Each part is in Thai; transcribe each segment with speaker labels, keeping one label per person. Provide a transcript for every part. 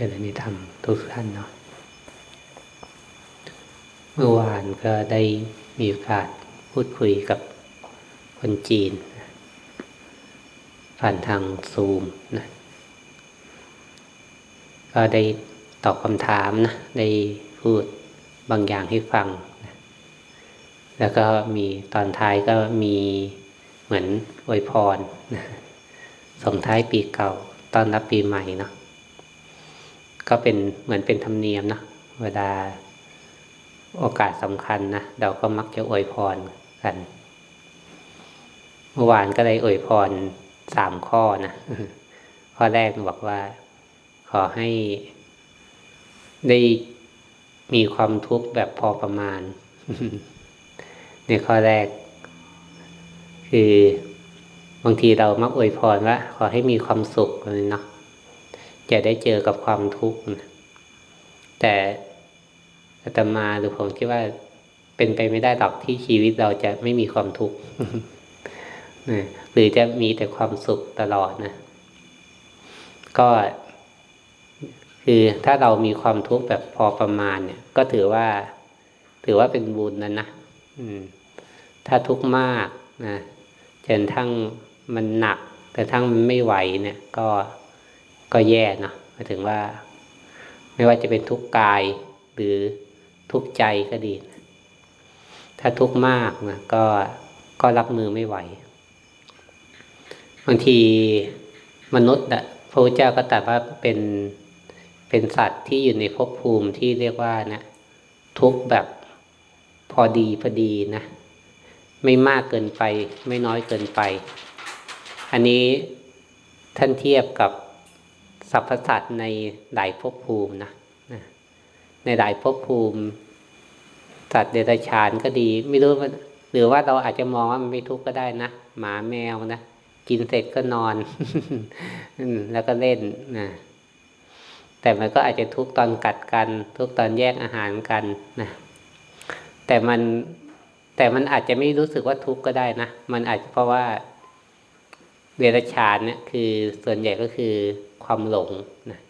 Speaker 1: จริญธรรมทุกท่านเนาะเมื่อวานก็ได้มีโอกาสพูดคุยกับคนจีน ผ่านทางซูมนะก็ได้ตอบคำถามนะได้พูดบางอย่างให้ฟังนะแล้วก็มีตอนท้ายก็มีเหมือนอวยพรนะส่งท้ายปีเก่าตอนรับปีใหม่เนาะ ก็เป็นเหมือนเป็นธรรมเนียมนะเวลาโอกาสสำคัญนะเราก็มักจะอวยพรกัน เมื่อวานก็ได้อวยพรสามข้อนะข้อแรกบอกว่า ขอให้ได้มีความทุกข์แบบพอประมาณ ในข้อแรก คือบางทีเรามักอวยพรว่า ขอให้มีความสุขเลยเนาะ จะได้เจอกับความทุกข์แต่อาตมาหรือผมคิดว่าเป็นไปไม่ได้หรอกที่ชีวิตเราจะไม่มีความทุกข์หรือจะมีแต่ความสุขตลอดนะ ก็คือถ้าเรามีความทุกข์แบบพอประมาณเนี่ย ก็ถือว่า ถือว่าเป็นบุญนะนะถ้าทุกข์มากนะจนทั้งมันหนัก แต่ทั้งมันไม่ไหวเนี่ย ก็ ก็แย่เนาะหมายถึงว่า ไม่ว่าจะเป็นทุกข์กายหรือทุกข์ใจก็ดี ถ้าทุกข์มากนะก็ก็รับมือไม่ไหว บางทีมนุษย์อะพระพุทธเจ้าก็ตรัสว่าเป็นเป็นสัตว์ที่อยู่ในภพภูมิที่เรียกว่านะทุกแบบพอดีพอดีนะ ไม่มากเกินไป ไม่น้อยเกินไป อันนี้ท่านเทียบกับ สรรพสัตว์ในหลายภพภูมินะในหลายภพภูมิ สัตว์เดรัจฉานก็ดี ไม่รู้หรือว่าเราอาจจะมองว่ามันไม่ทุกข์ก็ได้นะหมาแมวนะกินเสร็จก็นอนแล้วก็เล่นนะแต่มันก็อาจจะทุกตอนกัดกัน ทุกตอนแยกอาหารกันนะแต่มันแต่มันอาจจะไม่รู้สึกว่าทุกข์ก็ได้นะมันอาจจะเพราะว่าเดรัจฉานเนี่ยคือส่วนใหญ่ก็คือ ความหลงนะ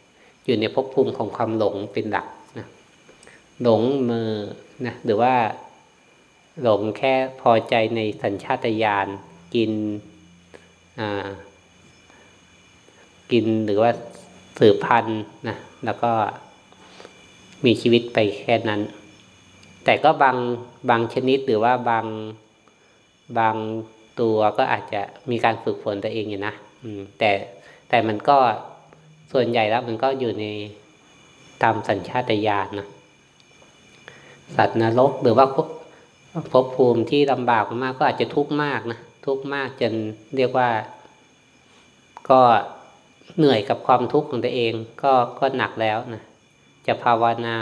Speaker 1: อยู่ในภพภูมิของความหลงเป็นหลักนะหลงมือนะหรือว่าหลงแค่พอใจในสัญชาตญาณกินกินหรือว่าสืบพันธุ์นะแล้วก็มีชีวิตไปแค่นั้น แต่ก็บางบางชนิดหรือว่าบางบางตัวก็อาจจะมีการฝึกฝนตัวเองอยู่นะแต่แต่มันก็ ส่วนใหญ่แล้วมันก็อยู่ในตามสัญชาตญาณนะสัตว์นรกหรือว่าพวกภพภูมิที่ลำบากมากก็อาจจะทุกข์มากนะทุกข์มากจนเรียกว่า ก็เหนื่อยกับความทุกข์ของตัวเอง ก็ก็หนักแล้วนะจะภาวนา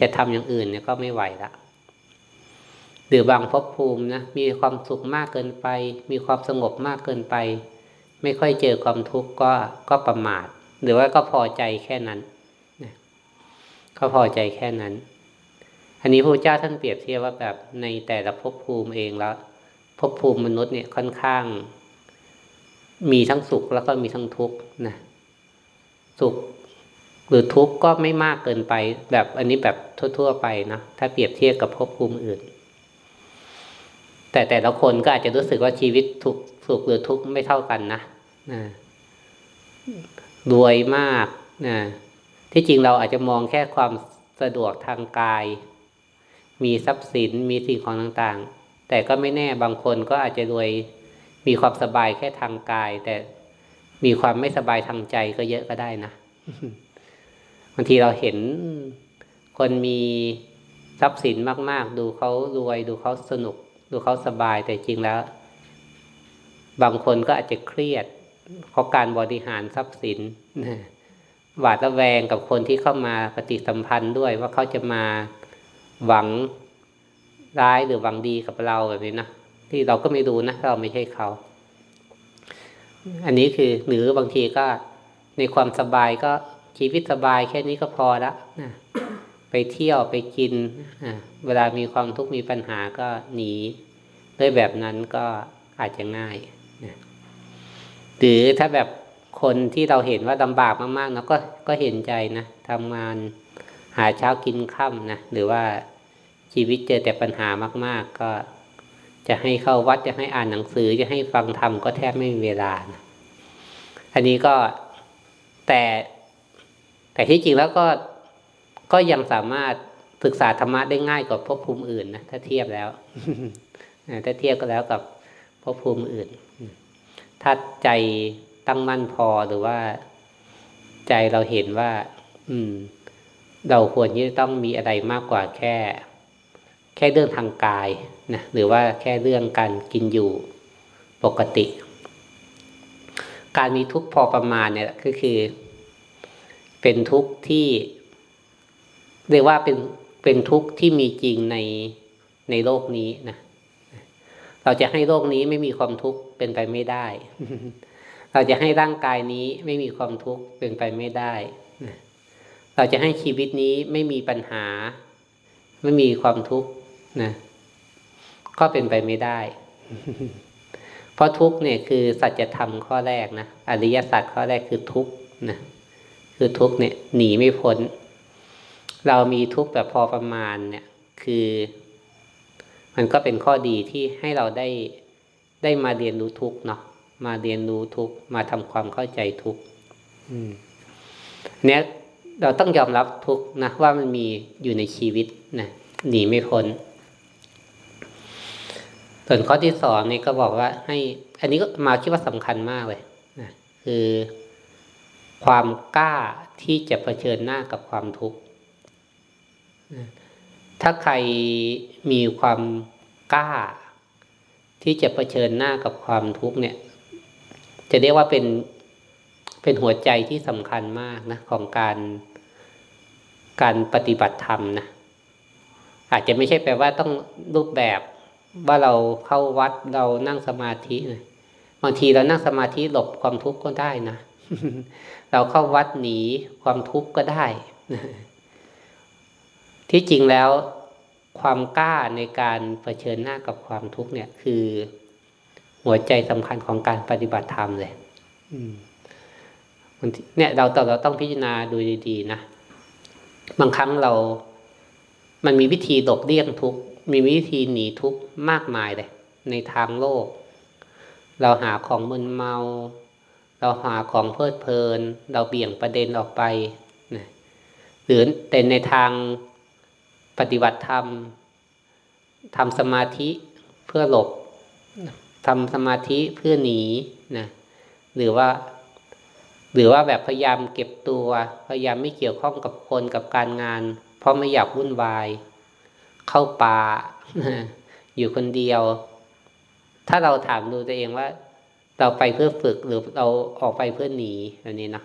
Speaker 1: จะทำอย่างอื่นเนี่ยก็ไม่ไหวละหรือบางภพภูมินะมีความสุขมากเกินไป มีความสงบมากเกินไป ไม่ค่อยเจอความทุกข์ก็ก็ประมาท หรือว่าก็พอใจแค่นั้นนะก็พอใจแค่นั้น อันนี้พระเจ้าท่านเปรียบเทียบว่าแบบในแต่ละภพภูมิเองแล้วภพภูมิมนุษย์เนี่ยค่อนข้าง มีทั้งสุขแล้วก็มีทั้งทุกข์นะสุขหรือทุกข์ก็ไม่มากเกินไป แบบอันนี้แบบทั่ว ๆ ไปนะถ้าเปรียบเทียบกับภพภูมิอื่น แต่แต่ละคนก็อาจจะรู้สึกว่าชีวิตทุกสุขหรือทุกข์ไม่เท่ากันนะนะ รวยมากนะที่จริงเราอาจจะมองแค่ความสะดวกทางกาย มีทรัพย์สินมีสิ่งของต่างๆ แต่ก็ไม่แน่บางคนก็อาจจะรวยมีความสบายแค่ทางกาย แต่มีความไม่สบายทางใจก็เยอะก็ได้นะบางทีเราเห็นคนมีทรัพย์สินมาก ๆ ดูเขารวย ดูเขาสนุก ดูเขาสบายแต่จริงแล้ว บางคนก็อาจจะเครียด เพราการบริหารทรัพย์สินหวาดระแวงกับคนที่เข้ามาปฏิสัมพันธ์ด้วยว่าเขาจะมาหวังร้ายหรือหวังดีกับเราแบบนี้นะที่เราก็ไม่รู้นะเราไม่ใช่เขา อันนี้คือหรือบางทีก็ในความสบายก็ชีวิตสบายแค่นี้ก็พอละนะไปเที่ยวไปกินเวลามีความทุกข์มีปัญหาก็หนีด้วยแบบนั้นก็อาจจะง่าย หรือถ้าแบบคนที่เราเห็นว่าลำบากมากๆเนาะก็ก็เห็นใจนะทำงานหาเช้ากินค่ำนะหรือว่าชีวิตเจอแต่ปัญหามาก ๆ ก็จะให้เข้าวัดจะให้อ่านหนังสือจะให้ฟังธรรมก็แทบไม่มีเวลานะอันนี้ก็แต่แต่ที่จริงแล้วก็ก็ยังสามารถศึกษาธรรมะได้ง่ายกว่าภพภูมิอื่นนะถ้าเทียบแล้วถ้าเทียบก็แล้วกับภพภูมิอื่น ถ้าใจตั้งมั่นพอหรือว่าใจเราเห็นว่า อืม เราควรที่จะต้องมีอะไรมากกว่าแค่ แค่เรื่องทางกายนะหรือว่าแค่เรื่องการกินอยู่ปกติ การมีทุกข์พอประมาณเนี่ยก็คือ เป็นทุกข์ที่เรียกว่าเป็นเป็นทุกข์ที่มีจริงในในโลกนี้นะเราจะให้โลกนี้ไม่มีความทุกข์ เป็นไปไม่ได้ เราจะให้ร่างกายนี้ไม่มีความทุกข์เป็นไปไม่ได้ เราจะให้ชีวิตนี้ไม่มีปัญหา ไม่มีความทุกข์นะก็เป็นไปไม่ได้ เพราะทุกข์เนี่ยคือสัจธรรมข้อแรกนะอริยสัจข้อแรกคือทุกข์นะคือทุกข์เนี่ยหนีไม่พ้น เรามีทุกข์แบบพอประมาณเนี่ย คือ มันก็เป็นข้อดีที่ให้เราได้ ได้มาเรียนรู้ทุกเนาะมาเรียนรู้ทุกมาทำความเข้าใจทุกเนี้ยเราต้องยอมรับทุกนะว่ามันมีอยู่ในชีวิตนะหนีไม่พ้นส่วนข้อที่สองนี่ก็บอกว่าให้ อันนี้ก็มาคิดว่าสำคัญมากเลยนะคือความกล้าที่จะเผชิญหน้ากับความทุกข์ถ้าใครมีความกล้า ที่จะเผชิญหน้ากับความทุกข์เนี่ย จะเรียกว่าเป็นเป็นหัวใจที่สำคัญมากนะของการการปฏิบัติธรรมนะอาจจะไม่ใช่แปลว่าต้องรูปแบบว่าเราเข้าวัดเรานั่งสมาธินะบางทีเรานั่งสมาธิหลบความทุกข์ก็ได้นะเราเข้าวัดหนีความทุกข์ก็ได้ที่จริงแล้ว ความกล้าในการเผชิญหน้ากับความทุกข์เนี่ย คือ หัวใจสำคัญของการปฏิบัติธรรมเลยเนี่ยเราต่อเราต้องพิจารณาดูดีๆนะบางครั้งเรา มันมีวิธีหลบเลี่ยงทุกมีวิธีหนีทุกมากมายเลย ในทางโลก เราหาของมึนเมา เราหาของเพลิดเพลิน เราเบี่ยงประเด็นออกไปนะหรือแต่ในทาง ปฏิบัติธรรมทำสมาธิเพื่อหลบทำสมาธิเพื่อหนีนะหรือว่า หรือว่าแบบพยายามเก็บตัว พยายามไม่เกี่ยวข้องกับคนกับการงาน เพราะไม่อยากวุ่นวาย เข้าป่าอยู่คนเดียว ถ้าเราถามดูตัวเองว่า เราไปเพื่อฝึกหรือเราออกไปเพื่อหนีอันนี้นะ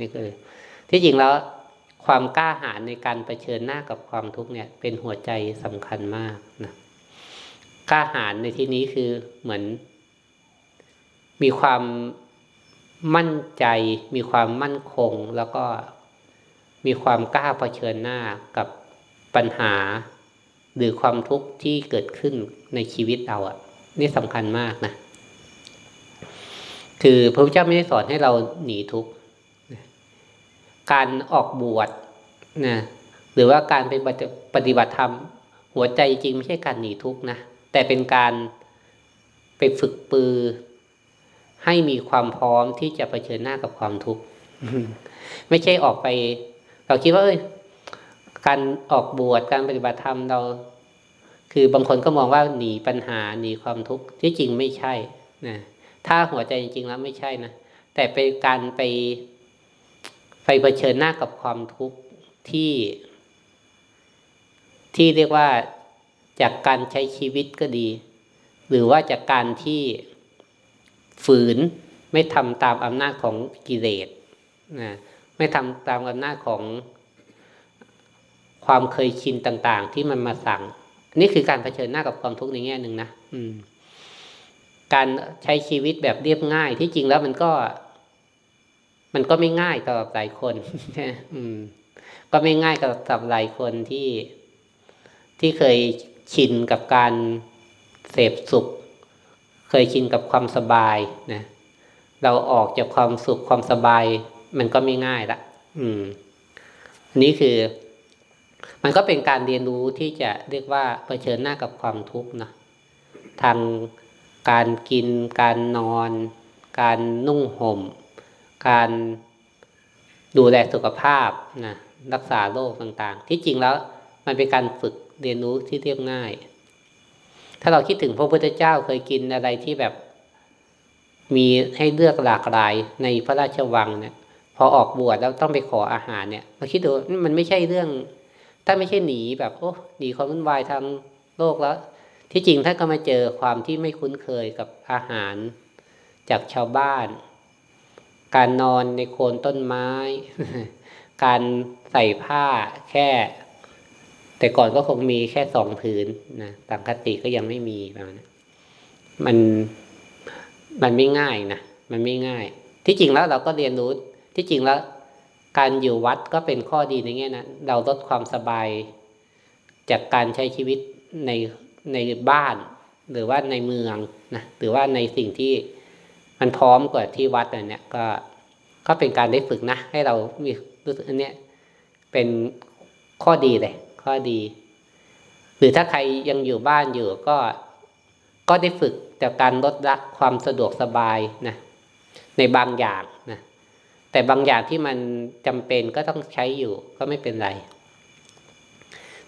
Speaker 1: นี่คือที่จริงแล้ว ความกล้าหาญในการรเผชิญหน้ากับความทุกข์เนี่ย เป็นหัวใจสำคัญมากนะกล้าหาญในที่นี้คือเหมือน มีความมั่นใจ มีความมั่นคง แล้วก็มีความกล้าเผชิญหน้ากับปัญหา หรือความทุกข์ที่เกิดขึ้นในชีวิตเราอะ นี่สำคัญมากนะคือพระพุทธเจ้าไม่ได้สอนให้เราหนีทุกข์ การออกบวชนะหรือว่าการเป็นปฏิบัติธรรม หัวใจจริงไม่ใช่การหนีทุกข์นะแต่เป็นการไปฝึกปือ ให้มีความพร้อมที่จะะเผชิญหน้ากับความทุกข์ไม่ใช่ออกไป เราคิดว่าเอ้ยการออกบวชการปฏิบัติธรรมเรา คือบางคนก็มองว่าหนีปัญหาหนีความทุกข์ที่จริงไม่ใช่นะถ้าหัวใจจริงๆแล้วไม่ใช่นะแต่เป็นการไป ไปเผชิญหน้ากับความทุกข์ที่ ที่เรียกว่าจากการใช้ชีวิตก็ดี หรือว่าจากการที่ฝืนไม่ทำตามอำนาจของกิเลสนะไม่ทำตามอำนาจของความเคยชินต่างๆ ที่มันมาสั่ง นี่คือการเผชิญหน้ากับความทุกข์ในแง่หนึ่งนะการใช้ชีวิตแบบเรียบง่ายที่จริงแล้วมันก็ มันก็ไม่ง่ายสำหรับหลายคนอืม ก็ไม่ง่ายกับสำหรับหลายคนที่ที่เคยชินกับการเสพสุข เคยชินกับความสบายนะเราออกจากความสุขความสบาย มันก็ไม่ง่ายละอืมอันนี้คือ มันก็เป็นการเรียนรู้ที่จะเรียกว่าเผชิญหน้ากับความทุกข์นะทางการกิน การนอน การนุ่งห่ม การดูแลสุขภาพนะรักษาโรคต่างๆ ที่จริงแล้วมันเป็นการฝึกเรียนรู้ที่เรียบง่าย ถ้าเราคิดถึงพระพุทธเจ้าเคยกินอะไรที่แบบมีให้เลือกหลากหลายในพระราชวังเนี่ยพอออกบวชแล้วต้องไปขออาหารเนี่ยมาคิดดูมันไม่ใช่เรื่อง ถ้าไม่ใช่หนีแบบโอ้หนีความวุ่นวายทางโลกแล้ว ที่จริงท่านก็มาเจอความที่ไม่คุ้นเคยกับอาหารจากชาวบ้าน การนอนในโคนต้นไม้ การใส่ผ้าแค่ แต่ก่อนก็คงมีแค่สองผืนนะต่างคติก็ยังไม่มีแบบนั้นมันมันไม่ง่ายนะมันไม่ง่าย ที่จริงแล้วเราก็เรียนรู้ที่จริงแล้ว การอยู่วัดก็เป็นข้อดีในแง่นะเราลดความสบาย จากการใช้ชีวิตในในบ้าน หรือว่าในเมืองนะหรือว่าในสิ่งที่ มันพร้อมกว่าที่วัดอะไรเนี่ยก็ก็เป็นการได้ฝึกนะ ให้เรามีรู้สึกอันเนี้ยเป็นข้อดีเลย ข้อดี หรือถ้าใครยังอยู่บ้านอยู่ก็ก็ได้ฝึกจากการลดละความสะดวกสบายนะในบางอย่างนะแต่บางอย่างที่มันจำเป็นก็ต้องใช้อยู่ก็ไม่เป็นไร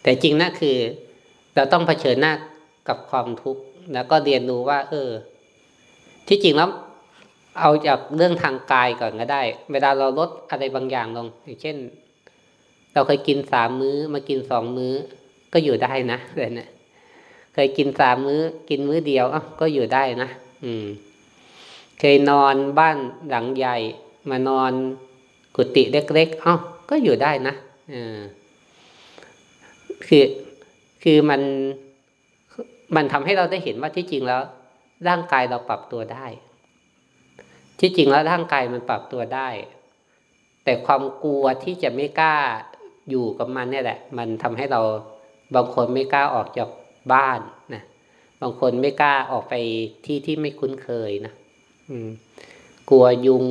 Speaker 1: แต่จริงนะคือ เราต้องเผชิญหน้ากับความทุกข์แล้วก็เรียนรู้ว่า เออ ที่จริงแล้ว เอาจากเรื่องทางกายก่อนก็ได้ เวลาเราลดอะไรบางอย่างลง อย่างเช่น เราเคยกินสามมื้อมากินสองมื้อ ก็อยู่ได้นะเลยนะเคยกินสามมื้อ กินมื้อเดียวอะก็อยู่ได้นะอืม เคยนอนบ้านหลังใหญ่ มานอนกุฏิเล็กๆอ้าก็อยู่ได้นะอ่าคือคือมันมันทำให้เราได้เห็นว่าที่จริงแล้ว ร่างกายเราปรับตัวได้ ที่จริงแล้วร่างกายมันปรับตัวได้ แต่ความกลัวที่จะไม่กล้าอยู่กับมันเนี่ยแหละ มันทำให้เราบางคนไม่กล้าออกจากบ้านนะบางคนไม่กล้าออกไปที่ที่ไม่คุ้นเคยนะอืม กลัวยุง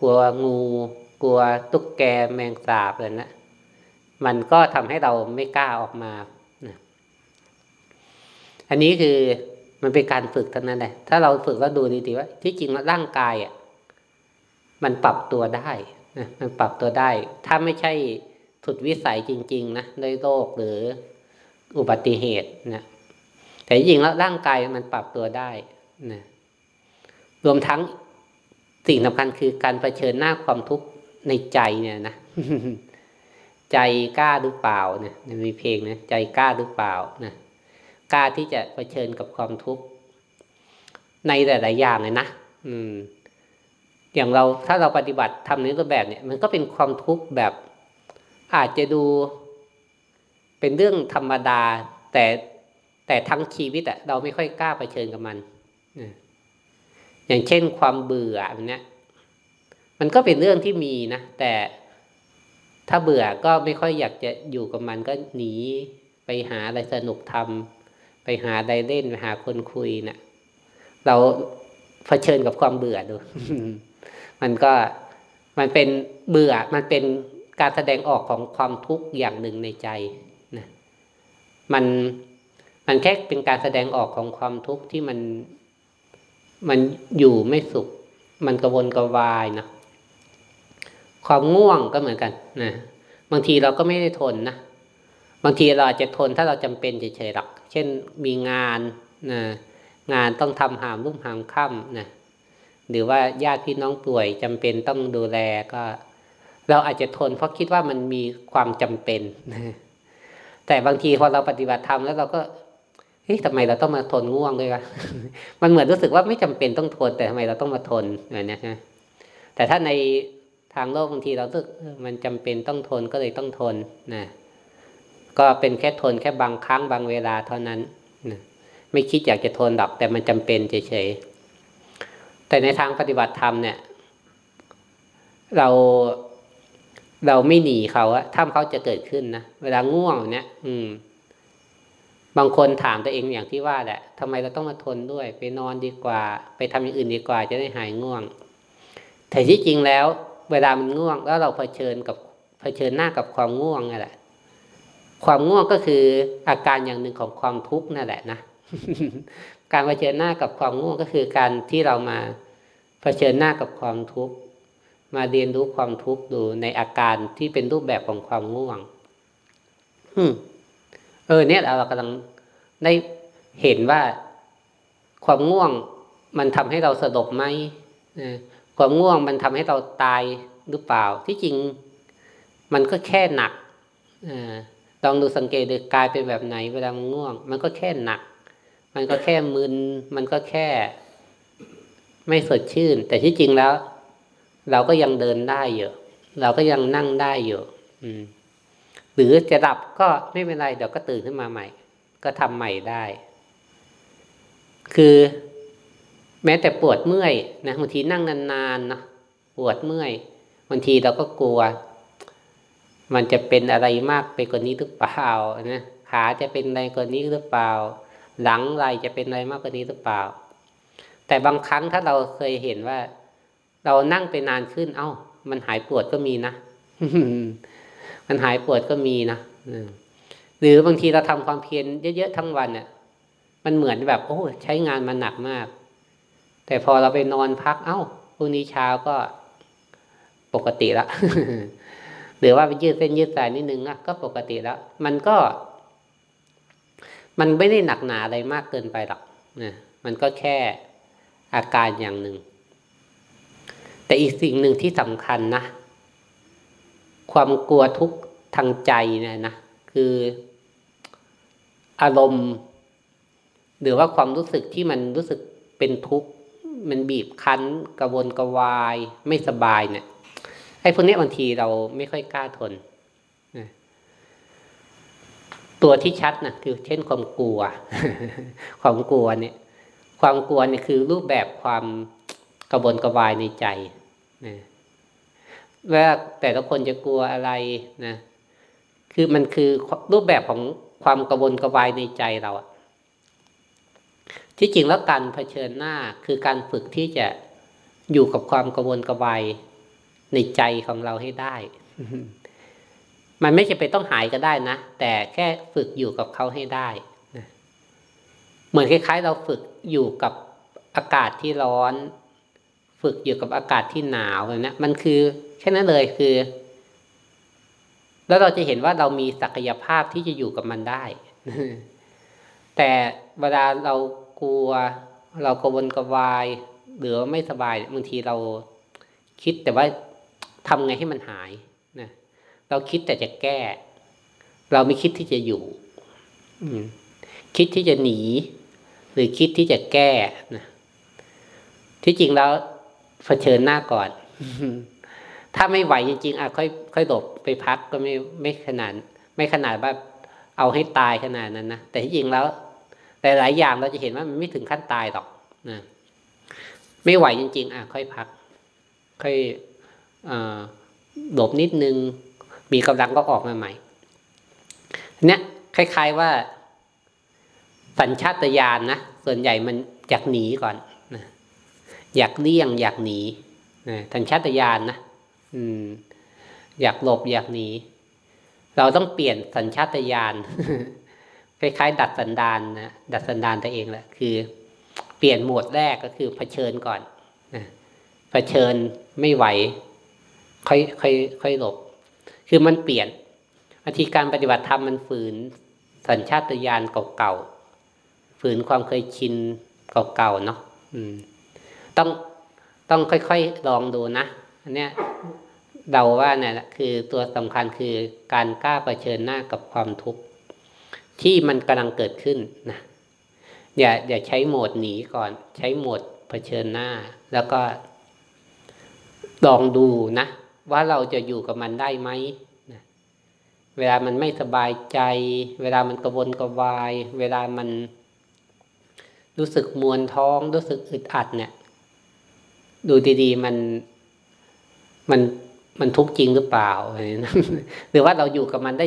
Speaker 1: กลัวงู กลัวตุ๊กแกแมงสาบอะไรนะมันก็ทำให้เราไม่กล้าออกมานะอันนี้คือ มันเป็นการฝึกเท่านั้นแหละ ถ้าเราฝึกแล้วดูดีๆว่า ที่จริงแล้วร่างกายอะมันปรับตัวได้นะมันปรับตัวได้ ถ้าไม่ใช่สุดวิสัยจริง ๆ นะด้วยโรคหรืออุบัติเหตุนะแต่จริงแล้วร่างกายมันปรับตัวได้นะรวมทั้งสิ่งสำคัญคือการรเผชิญหน้าความทุกข์ในใจเนี่ยนะใจกล้าหรือเปล่าเนี่ยมีเพลงนะใจกล้าหรือเปล่านะ กล้าที่จะเผชิญกับความทุกข์ในหลายๆอย่างเลยนะอืม อย่างเราถ้าเราปฏิบัติทำในรูปแบบเนี่ย มันก็เป็นความทุกข์แบบ อาจจะดู เป็นเรื่องธรรมดา แต่แต่ทั้งชีวิตอะเราไม่ค่อยกล้าเผชิญกับมันอย่างเช่นความเบื่อเนี้ยมันก็เป็นเรื่องที่มีนะแต่ถ้าเบื่อก็ไม่ค่อยอยากจะอยู่กับมันก็หนีไปหาอะไรสนุกทำ ไปหาอะไรเล่นไปหาคนคุยนะ่ะ เราเผชิญกับความเบื่อดู มันก็มันเป็นเบื่อมันเป็นการแสดงออกของความทุกข์อย่างหนึ่งในใจนะมันมันแค่เป็นการแสดงออกของความทุกข์ที่มันมันอยู่ไม่สุข มันกระวนกระวายนะความง่วงก็เหมือนกันนะบางทีเราก็ไม่ได้ทนนะ บางทีเราอาจจะทนถ้าเราจำเป็นเฉยๆหรอก เช่นมีงานนะงานต้องทำหามรุ่มหามค่ำนะหรือว่าญาติพี่น้องป่วยจำเป็นต้องดูแลก็ เราอาจจะทนเพราะคิดว่ามันมีความจำเป็นนะแต่บางทีพอเราปฏิบัติธรรมแล้วเราก็เฮ้ยทำไมเราต้องมาทนง่วงด้วยวะมันเหมือนรู้สึกว่าไม่จำเป็นต้องทน แต่ทำไมเราต้องมาทนอะไรเนี้ยนะแต่ถ้าในทางโลกบางทีเราสึกมันจำเป็นต้องทนก็เลยต้องทนนะ ก็เป็นแค่ทนแค่บางครั้งบางเวลาเท่านั้นนะไม่คิดอยากจะทนหรอกแต่มันจำเป็นเฉยๆแต่ในทางปฏิบัติธรรมเนี่ย เราเราไม่หนีเขาอะถ้าเขาจะเกิดขึ้นนะเวลาง่วงเนี่ย อืม บางคนถามตัวเองอย่างที่ว่าแหละทำไมเราต้องมาทนด้วย ไปนอนดีกว่า ไปทำอย่างอื่นดีกว่า จะได้หายง่วง แต่ที่จริงแล้ว เวลามันง่วง แล้วเราเผชิญกับเผชิญหน้ากับความง่วงนั่แหละ ความง่วงก็คืออาการอย่างหนึ่งของความทุกข์นั่นแหละนะ การเผชิญหน้ากับความง่วงก็คือการที่เรามาเผชิญหน้ากับความทุกข์มาเรียนรู้ความทุกข์ดูในอาการที่เป็นรูปแบบของความง่วงเออ เนี่ยเรากำลังได้เห็นว่าความง่วงมันทำให้เราสลบไหมความง่วงมันทำให้เราตายหรือเปล่า ที่จริง มันก็แค่หนักอ ลองดูสังเกตดูกายเป็นแบบไหน เวลามันง่วง มันก็แค่หนัก มันก็แค่มึน มันก็แค่ ไม่สดชื่น แต่ที่จริงแล้ว เราก็ยังเดินได้อยู่เราก็ยังนั่งได้อยู่อืม หรือจะดับก็ไม่เป็นไรเดี๋ยวก็ตื่นขึ้นมาใหม่ ก็ทำใหม่ได้ คือแม้แต่ปวดเมื่อยนะบางทีนั่งนานๆนะปวดเมื่อยบางทีเราก็กลัว มันจะเป็นอะไรมากไปกว่านี้หรือเปล่านะขาจะเป็นอะไรกว่านี้หรือเปล่า หลังไหลจะเป็นอะไรมากกว่านี้หรือเปล่า แต่บางครั้งถ้าเราเคยเห็นว่า เรานั่งไปนานขึ้น เอา้า มันหายปวดก็มีนะมันหายปวดก็มีนะหรือบางทีเราทำความเพียรเยอะๆทั้งวันเนี่ยมันเหมือนแบบ โอ้ใช้งานมันหนักมาก แต่พอเราไปนอนพัก เอา้าพรุ่งนี้เช้าก็ปกติละ หรือว่าไปยืดเส้นยืดสายนิดนึงนะก็ปกติแล้ว มันก็ มันไม่ได้หนักหนาอะไรมากเกินไปหรอกนะมันก็แค่อาการอย่างหนึ่ง แต่อีกสิ่งหนึ่งที่สำคัญนะ ความกลัวทุกข์ทางใจเนี่ยนะคืออารมณ์ หรือว่าความรู้สึกที่มันรู้สึกเป็นทุกข์ มันบีบคั้นกระวนกระวายไม่สบายเนี่ย อ้พวกนี้บางทีเราไม่ค่อยกล้าทนตัวที่ชัดนะคือเช่นความกลัว ความกลัวเนี่ย ความกลัวเนี่ยคือรูปแบบความกระวนกระวายในใจนะว่าแต่ละคนจะกลัวอะไรนะ คือมันคือรูปแบบของความกระวนกระวายในใจเราอะที่จริงแล้วการเผชิญหน้าคือการฝึกที่จะอยู่กับความกระวนกระวาย ในใจของเราให้ได้ มันไม่จำเป็นต้องหายก็ได้นะ แต่แค่ฝึกอยู่กับเขาให้ได้นะเหมือนคล้าย ๆ เราฝึกอยู่กับอากาศที่ร้อน ฝึกอยู่กับอากาศที่หนาวแบบนี้มันคือแค่นั้นเลยคือ แล้วเราจะเห็นว่าเรามีศักยภาพที่จะอยู่กับมันได้ แต่เวลาเรากลัว เรากระวนกระวาย หรือไม่สบายบางทีเราคิดแต่ว่า ทำไงให้มันหายนะเราคิดแต่จะแก้ เราไม่คิดที่จะอยู่คิดที่จะหนี หรือคิดที่จะแก้นะที่จริงแล้วเผชิญหน้าก่อน ถ้าไม่ไหวจริงๆอะค่อยค่อยหลบไปพักก็ไม่ไม่ขนาด ไม่ขนาดว่าเอาให้ตายขนาดนั้นนะแต่ที่จริงแล้วแต่หลายอย่างเราจะเห็นว่ามันไม่ถึงขั้นตายหรอกนะไม่ไหวจริง ๆ อะ ค่อยพัก ค่อย หลบนิดนึง มีกำลังก็ออกมาใหม่ เนี้ยคล้าย ๆว่า สัญชาตญาณนนะส่วนใหญ่มันอยากหนีก่อนนะอยากเลี่ยง อยากหนีนะสัญชาตญาณนนะอืม อยากหลบอยากหนี เราต้องเปลี่ยนสัญชาตญาณคล้ายๆ ดัดสันดานนะดัดสันดานตัวเองแหละคือ เปลี่ยนโหมดแรกก็คือเผชิญก่อนนะเผชิญไม่ไหว ค่อยค่อยค่อยหลบ คือมันเปลี่ยนอาทีการปฏิบัติธรรมมันฝืนสัญชาตญาณเก่าๆฝืนความเคยชินเก่าๆเนาะต้องต้องค่อยๆลองดูนะอันเนี้ยเดาว่าเนี่ยคือตัวสำคัญคือการกล้าเผชิญหน้ากับความทุกข์ที่มันกำลังเกิดขึ้นนะอย่าอย่าใช้โหมดหนีก่อน ใช้โหมดเผชิญหน้า แล้วก็ลองดูนะ ว่าเราจะอยู่กับมันได้ไหมนะเวลามันไม่สบายใจ เวลามันกระวนกระวาย เวลามันรู้สึกมวนท้อง รู้สึกอึดอัดเนี่ย ดูดีๆมันมันมันทุกข์จริงหรือเปล่าหรือว่าเราอยู่กับมันได้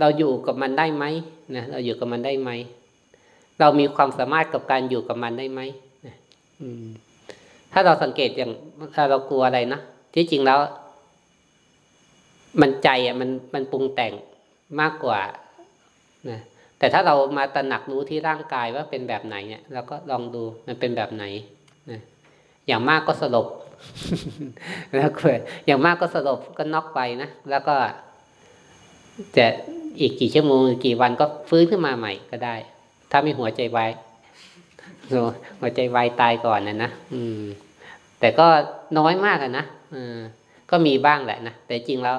Speaker 1: เราอยู่กับมันได้ไหมนะเราอยู่กับมันได้ไหมเรามีความสามารถกับการอยู่กับมันได้ไหมนะถ้าเราสังเกตอย่างถ้าเรากลัวอะไรนะที่จริงแล้ว มันใจอะมันมันปรุงแต่งมากกว่านะแต่ถ้าเรามาตระหนักรู้ที่ร่างกายว่าเป็นแบบไหนเนี่ยเราก็ลองดูมันเป็นแบบไหนนะอย่างมากก็สลบ แล้วก็อย่างมากก็สลบก็น็อกไปนะแล้วก็จะอีกกี่ชั่วโมงกี่วันก็ฟื้นขึ้นมาใหม่ก็ได้ ถ้ามีหัวใจวายหัวใจวายตายก่อนนะนะอืม แต่ก็น้อยมากนะอืมก็มีบ้างแหละนะแต่จริงแล้ว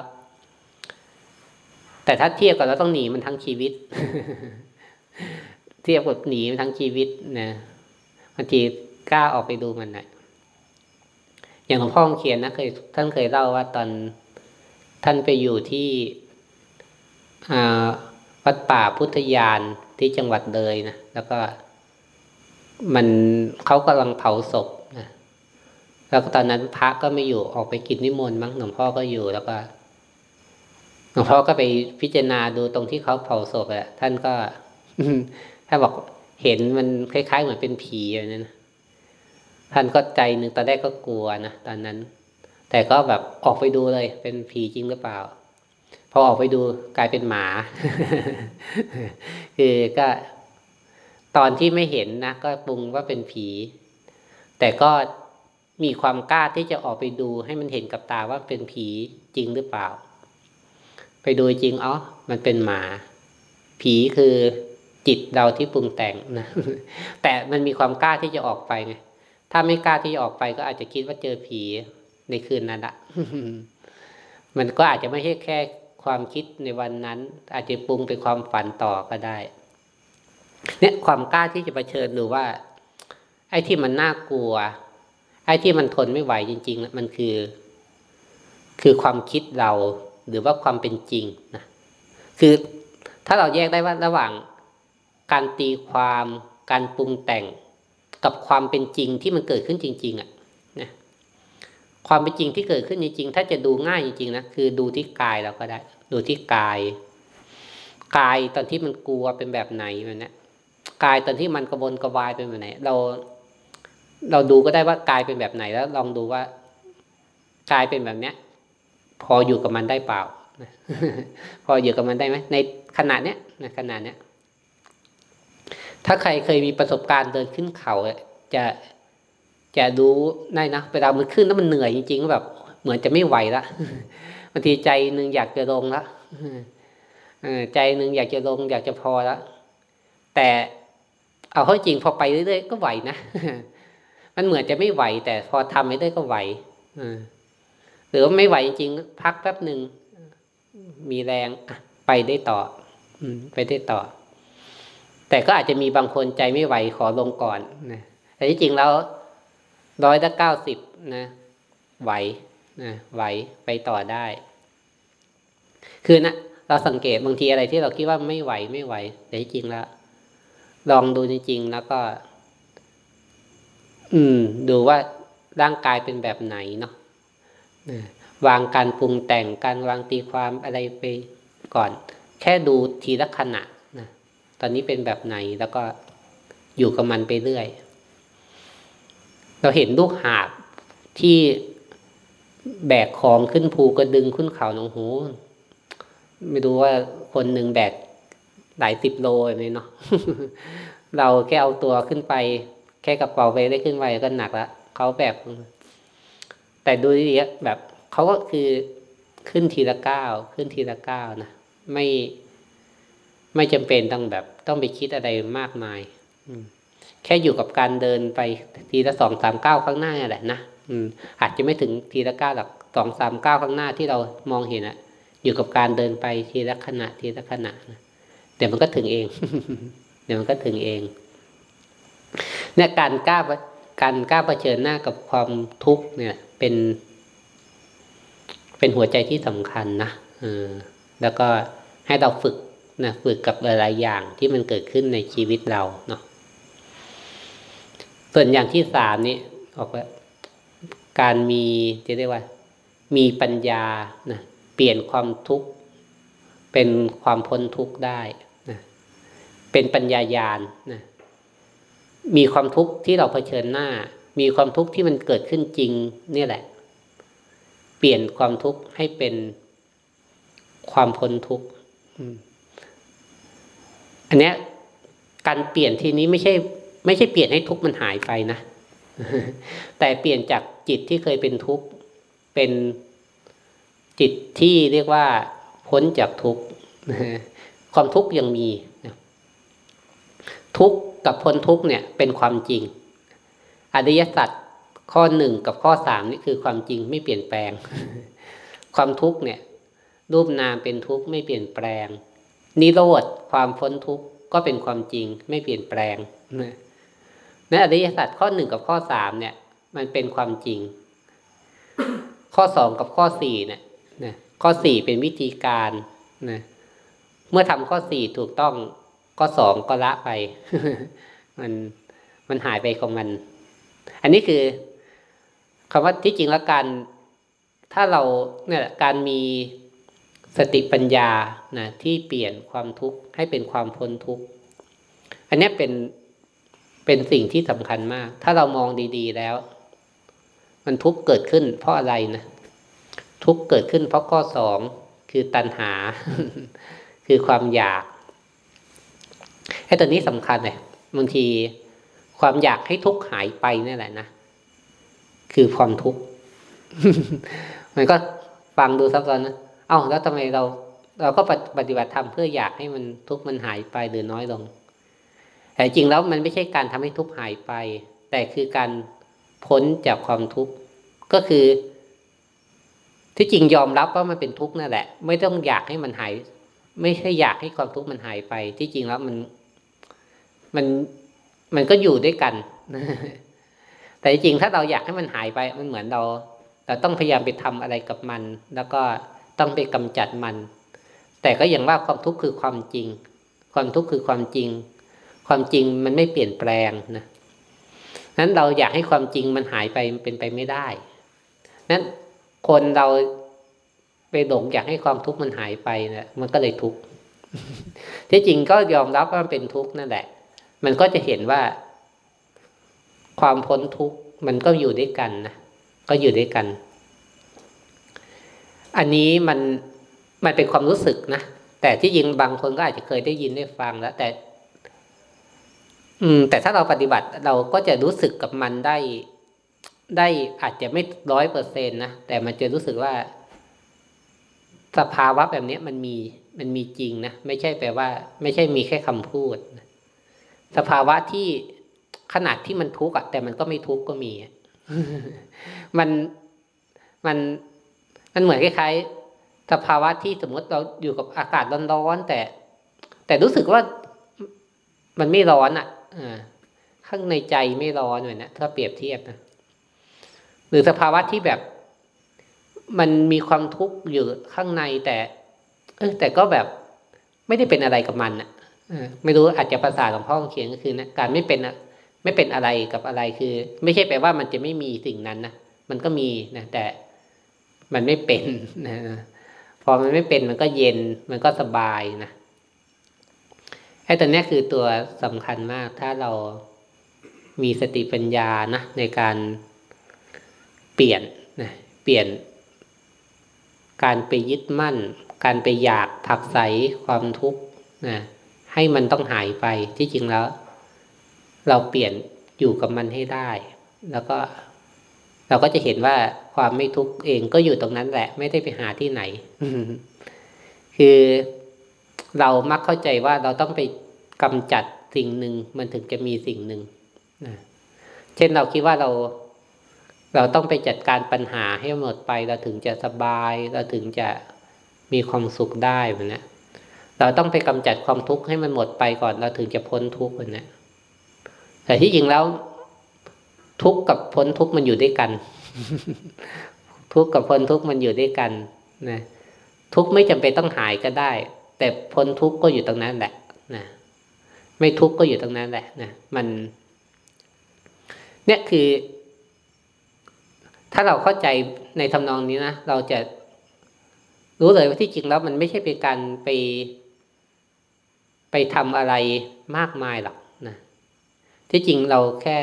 Speaker 1: แต่ถ้าเทียบกับเราต้องหนีมันทั้งชีวิต เทียบกับหนีมันทั้งชีวิตนะบางทีกล้าออกไปดูมันนะอย่างหลวงพ่อเขียนนะเคยท่านเคยเล่าว่าตอนท่านไปอยู่ที่วัดป่าพุทธยานที่จังหวัดเลยนะแล้วก็ มันเขากำลังเผาศพนะแล้วตอนนั้นพระก็ไม่อยู่ออกไปกินนิมนต์มั้งหลวงพ่อก็อยู่แล้วก็ หลวงพ่อก็ไปพิจารณาดูตรงที่เขาเผาศพอะท่านก็ถ้าบอกเห็นมันคล้ายๆเหมือนเป็นผีอย่างนั้นท่านก็ใจหนึ่งตอนแรกก็กลัวนะตอนนั้น แต่ก็แบบออกไปดูเลย เป็นผีจริงหรือเปล่า พอออกไปดูกลายเป็นหมา คือก็ตอนที่ไม่เห็นนะก็ปรุงว่าเป็นผี แต่ก็มีความกล้าที่จะออกไปดูให้มันเห็นกับตาว่าเป็นผีจริงหรือเปล่า ไปดูจริงอ๋อมันเป็นหมา ผีคือจิตเราที่ปรุงแต่งนะ แต่มันมีความกล้าที่จะออกไปไงถ้าไม่กล้าที่จะออกไปก็อาจจะคิดว่าเจอผีในคืนนั้นละมันก็อาจจะไม่ใช่แค่ความคิดในวันนั้น อาจจะปรุงเป็นความฝันต่อก็ได้ เนี่ยความกล้าที่จะะเผชิญดูว่า ไอ้ที่มันน่ากลัว ไอ้ที่มันทนไม่ไหวจริง ๆ มันคือ คือความคิดเรา หรือว่าความเป็นจริงนะคือถ้าเราแยกได้ว่าระหว่างการตีความการปรุงแต่งกับความเป็นจริงที่มันเกิดขึ้นจริง ๆอะนะความเป็นจริงที่เกิดขึ้นจริงๆถ้าจะดูง่ายจริงๆนะคือดูที่กายเราก็ได้ ดูที่กาย กายตอนที่มันกลัวเป็นแบบไหนมันนะกายตอนที่มันกระวนกระวายเป็นแบบไหน เรา เราดูก็ได้ว่ากายเป็นแบบไหนแล้วลองดูว่ากายเป็นแบบเนี้ย พออยู่กับมันได้เปล่าพออยู่กับมันได้ไหมในขณะเนี้ยในขณะเนี้ยถ้าใครเคยมีประสบการณ์เดินขึ้นเขาจะจะรู้ได้นะเวลามันขึ้นแล้วมันเหนื่อยจริงๆแบบ เหมือนจะไม่ไหวละบางทีใจหนึ่งอยากจะลงละใจหนึ่งอยากจะลง อยากจะพอแล้วแต่เอาเข้าจริงพอไปเรื่อยๆก็ไหวนะมันเหมือนจะไม่ไหว แต่พอทำไปเรื่อยก็ไหว หรือว่าไม่ไหวจริงๆพักแป๊บหนึ่งมีแรงไปได้ต่อไปได้ต่อ แต่ก็อาจจะมีบางคนใจไม่ไหวขอลงก่อนนะแต่ที่จริงแล้วร้อยละเก้าสิบนะไหวนะไหวไปต่อได้ คือนะเราสังเกตบางทีอะไรที่เราคิดว่าไม่ไหวไม่ไหว แต่จริงแล้วลองดูจริงๆแล้วก็ อืม ดูว่าร่างกายเป็นแบบไหนเนาะ วางการปรุงแต่งการวางตีความอะไรไปก่อน แค่ดูทีละขณะนะตอนนี้เป็นแบบไหนแล้วก็อยู่กับมันไปเรื่อย เราเห็นลูกหาบที่แบกของขึ้นภูกระดึงขึ้นเขาหนองหู ไม่รู้ว่าคนหนึ่งแบกหลายสิบโลเลยเนาะเราแค่เอาตัวขึ้นไป แค่กระเป๋าไปได้ขึ้นไปก็หนักละเขาแบบ แต่ดูดีๆแบบเขาก็คือขึ้นทีละก้าวขึ้นทีละก้าวนะไม่ไม่จำเป็นต้องแบบ ต้องไปคิดอะไรมากมาย อืมแค่อยู่กับการเดินไปทีละสองสามเก้าข้างหน้าแหละนะอืมอาจจะไม่ถึงทีละเก้าหรอกสองสามเก้าข้างหน้าที่เรามองเห็นอะอยู่กับการเดินไปทีละขณะทีละขณะเดี๋ยวมันก็ถึงเอง เดี๋ยวมันก็ถึงเองเนี่ยการกล้าการกล้าเผชิญหน้ากับความทุกข์เนี่ย เป็น เป็นหัวใจที่สำคัญนะออแล้วก็ให้เราฝึกนะฝึกกับหลายๆอย่างที่มันเกิดขึ้นในชีวิตเราเนาะส่วนอย่างที่สามนี่ออกว่าการมีจะเรียกว่า มีปัญญานะเปลี่ยนความทุกข์ เป็นความพ้นทุกข์ได้นะเป็นปัญญายาณนะมีความทุกข์ที่เราเผชิญหน้า มีความทุกข์ที่มันเกิดขึ้นจริงนี่แหละ เปลี่ยนความทุกข์ให้เป็นความพ้นทุกข์อันเนี้ยการเปลี่ยนทีนี้ไม่ใช่ ไม่ใช่เปลี่ยนให้ทุกข์มันหายไปนะ แต่เปลี่ยนจากจิตที่เคยเป็นทุกข์เป็นจิตที่เรียกว่า พ้นจากทุกข์ความทุกข์ยังมี ทุกข์กับพ้นทุกข์เนี่ย เป็นความจริง อริยสัจข้อหนึ่งกับข้อสามนี่คือความจริงไม่เปลี่ยนแปลง ความทุกข์เนี่ย รูปนามเป็นทุกข์ไม่เปลี่ยนแปลง นิโรธความพ้นทุกข์ก็เป็นความจริงไม่เปลี่ยนแปลงในอริยสัจข้อหนึ่งกับข้อสามเนี่ย มันเป็นความจริง ข้อสองกับข้อสี่เนี่ยนะข้อสี่เป็นวิธีการนะเมื่อทำข้อสี่ถูกต้องข้อสองก็ละไป มันมันหายไปของมัน อันนี้คือคำว่าที่จริงแล้วการถ้าเราเนี่ยการมีสติปัญญานะที่เปลี่ยนความทุกข์ให้เป็นความพ้นทุกข์อันนี้เป็นเป็นสิ่งที่สำคัญมาก ถ้าเรามองดีๆแล้ว มันทุกข์เกิดขึ้น เพราะอะไรนะทุกข์เกิดขึ้น เพราะข้อสองคือตัณหา คือความอยากไอ้ตัวนี้สำคัญเลยบางที ความอยากให้ทุกข์หายไปนี่แหละนะคือความทุกข์มันก็ฟังดูซับซ้อนนะเอ้าแล้วทำไมเราเราก็ปฏิบัติธรรมเพื่ออยากให้มันทุกข์มันหายไปหรือน้อยลง แต่จริงแล้วมันไม่ใช่การทำให้ทุกข์หายไป แต่คือการพ้นจากความทุกข์ก็คือ ที่จริงยอมรับว่ามันเป็นทุกข์นั่นแหละ ไม่ต้องอยากให้มันหาย ไม่ใช่อยากให้ความทุกข์มันหายไป ที่จริงแล้วมัน มัน มันก็อยู่ด้วยกันแต่จริงถ้าเราอยากให้มันหายไปมันเหมือนเรา เราต้องพยายามไปทำอะไรกับมัน แล้วก็ต้องไปกำจัดมัน แต่ก็อย่างว่าความทุกข์คือความจริง ความทุกข์คือความจริง ความจริงมันไม่เปลี่ยนแปลงนะนั้นเราอยากให้ความจริงมันหายไปมันเป็นไปไม่ได้นั้นคนเราไปหลงอยากให้ความทุกข์มันหายไปนะมันก็เลยทุกข์ที่จริงก็ยอมรับว่ามันเป็นทุกข์นั่นแหละ มันก็จะเห็นว่า ความพ้นทุกข์มันก็อยู่ด้วยกันนะก็อยู่ด้วยกัน อันนี้มันมันเป็นความรู้สึกนะแต่ที่จริงบางคนก็อาจจะเคยได้ยินได้ฟังแล้ว แต่ อืม แต่ถ้าเราปฏิบัติเราก็จะรู้สึกกับมันได้ ได้อาจจะไม่ร้อยเปอร์เซ็นนะแต่มันจะรู้สึกว่า สภาวะแบบนี้มันมีมันมีจริงนะไม่ใช่แปลว่า ไม่ใช่มีแค่คำพูด สภาวะที่ขนาดที่มันทุกข์อะแต่มันก็ไม่ทุกข์ก็มี มันมันมันเหมือนคล้ายๆสภาวะที่สมมติเราอยู่กับอากาศร้อนๆแต่ แต่รู้สึกว่ามันไม่ร้อนอะ่ะข้างในใจไม่ร้อนเลยนะถ้าเปรียบเทียบนะหรือสภาวะที่แบบมันมีความทุกข์อยู่ข้างในแต่ เออแต่ก็แบบไม่ได้เป็นอะไรกับมันอะ ไม่รู้อาจจะภาษาของพ่อเขียนก็คือนะการไม่เป็นไม่เป็นอะไรกับอะไรคือ ไม่ใช่แปลว่ามันจะไม่มีสิ่งนั้นนะมันก็มีนะแต่มันไม่เป็นนะพอมันไม่เป็นมันก็เย็นมันก็สบายนะไอ้ตัวนี้คือตัวสำคัญมากถ้าเรามีสติปัญญานะในการเปลี่ยนนะเปลี่ยน การไปยึดมั่น การไปอยากผักใสความทุกข์นะ ให้มันต้องหายไปที่จริงแล้ว เราเปลี่ยนอยู่กับมันให้ได้ แล้วก็เราก็จะเห็นว่าความไม่ทุกข์เองก็อยู่ตรงนั้นแหละ ไม่ได้ไปหาที่ไหน คือเรามักเข้าใจว่าเราต้องไปกำจัดสิ่งหนึ่งมันถึงจะมีสิ่งหนึ่งนะเช่นเราคิดว่าเรา เราต้องไปจัดการปัญหาให้หมดไป เราถึงจะสบาย เราถึงจะมีความสุขได้แบบนี้ เราต้องไปกำจัดความทุกข์ให้มันหมดไปก่อนเราถึงจะพ้นทุกข์แบบนี้แต่ที่จริงแล้วทุกข์กับพ้นทุกข์มันอยู่ด้วยกัน ทุกข์กับพ้นทุกข์มันอยู่ด้วยกันนะทุกข์ไม่จำเป็นต้องหายก็ได้ แต่พ้นทุกข์ก็อยู่ตรงนั้นแหละนะไม่ทุกข์ก็อยู่ตรงนั้นแหละนะมัน เนี่ยคือ ถ้าเราเข้าใจในทำนองนี้นะเราจะรู้เลยว่าที่จริงแล้วมันไม่ใช่เป็นการไป ไปทำอะไรมากมายหรอกนะที่จริงเราแค่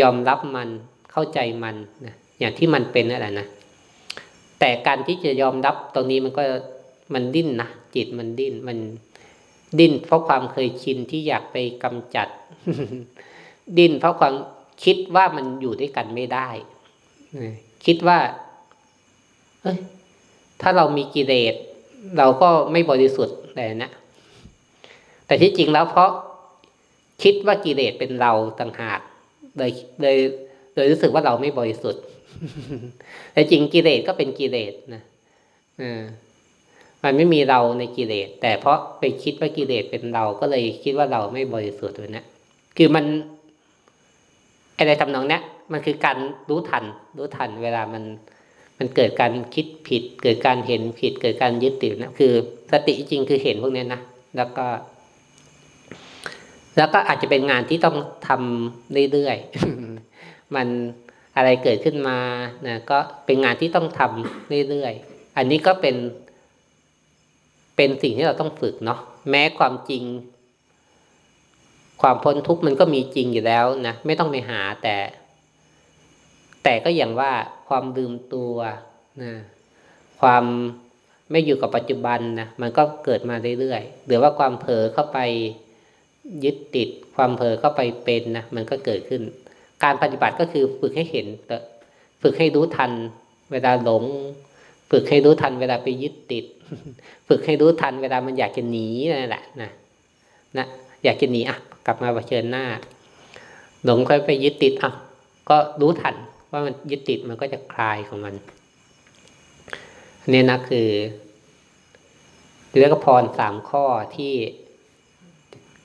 Speaker 1: ยอมรับมันเข้าใจมันนะอย่างที่มันเป็นนั่นแหละนะแต่การที่จะยอมรับตรงนี้มันก็มันดิ้นนะจิตมันดิ้นมันดิ้นเพราะความเคยชินที่อยากไปกำจัด ดิ้นเพราะความคิดว่ามันอยู่ด้วยกันไม่ได้คิดว่า เอ้ยถ้าเรามีกิเลสเราก็ไม่บริสุทธิ์แต่นะ แต่ที่จริงแล้วเพราะคิดว่ากิเลสเป็นเราต่างหากเลยเลยเลยรู้สึกว่าเราไม่บริสุทธิ์ แต่จริงกิเลสก็เป็นกิเลสนะอ่ามันไม่มีเราในกิเลส แต่เพราะไปคิดว่ากิเลสเป็นเราก็เลยคิดว่าเราไม่บริสุทธิ์เลยนะคือมันอะไรทำนองนี้มันคือการรู้ทัน รู้ทัน เวลามัน มันเกิดการคิดผิด เกิดการเห็นผิด เกิดการยึดติดนะคือ สติจริงคือเห็นพวกนี้นะแล้วก็ แล้วก็อาจจะเป็นงานที่ต้องทำเรื่อยๆมันอะไรเกิดขึ้นมานะก็เป็นงานที่ต้องทำเรื่อยๆอันนี้ก็เป็น เป็นสิ่งที่เราต้องฝึกเนาะแม้ความจริง ความพ้นทุกข์มันก็มีจริงอยู่แล้วนะไม่ต้องไปหาแต่ แต่ก็อย่างว่าความลืมตัวนะความไม่อยู่กับปัจจุบันนะมันก็เกิดมาเรื่อยๆหรือว่าความเผลอเข้าไป ยึดติดความเผลอเข้าไปเป็นนะมันก็เกิดขึ้น การปฏิบัติก็คือฝึกให้เห็นฝึกให้รู้ทัน เวลาหลง ฝึกให้รู้ทัน เวลาไปยึดติด ฝึกให้รู้ทัน เวลามันอยากจะหนีนั่นแหละนะนะอยากจะหนีอะ กลับมาเผชิญหน้า หลงค่อยไปยึดติดอะก็รู้ทันว่ามันยึดติดมันก็จะคลายของมันนี่นะคือเรียกพรสามข้อที่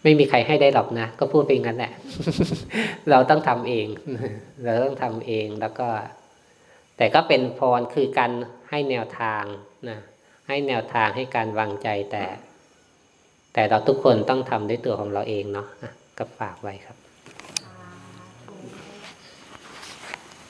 Speaker 1: ไม่มีใครให้ได้หรอกนะ ก็พูดไปงั้นแหละ เราต้องทำเอง เราต้องทำเองแล้วก็ แต่ก็เป็นพรคือการให้แนวทางนะให้แนวทางให้การวางใจแต่ แต่เราทุกคนต้องทำด้วยตัวของเราเองเนาะก็ฝากไว้ครับ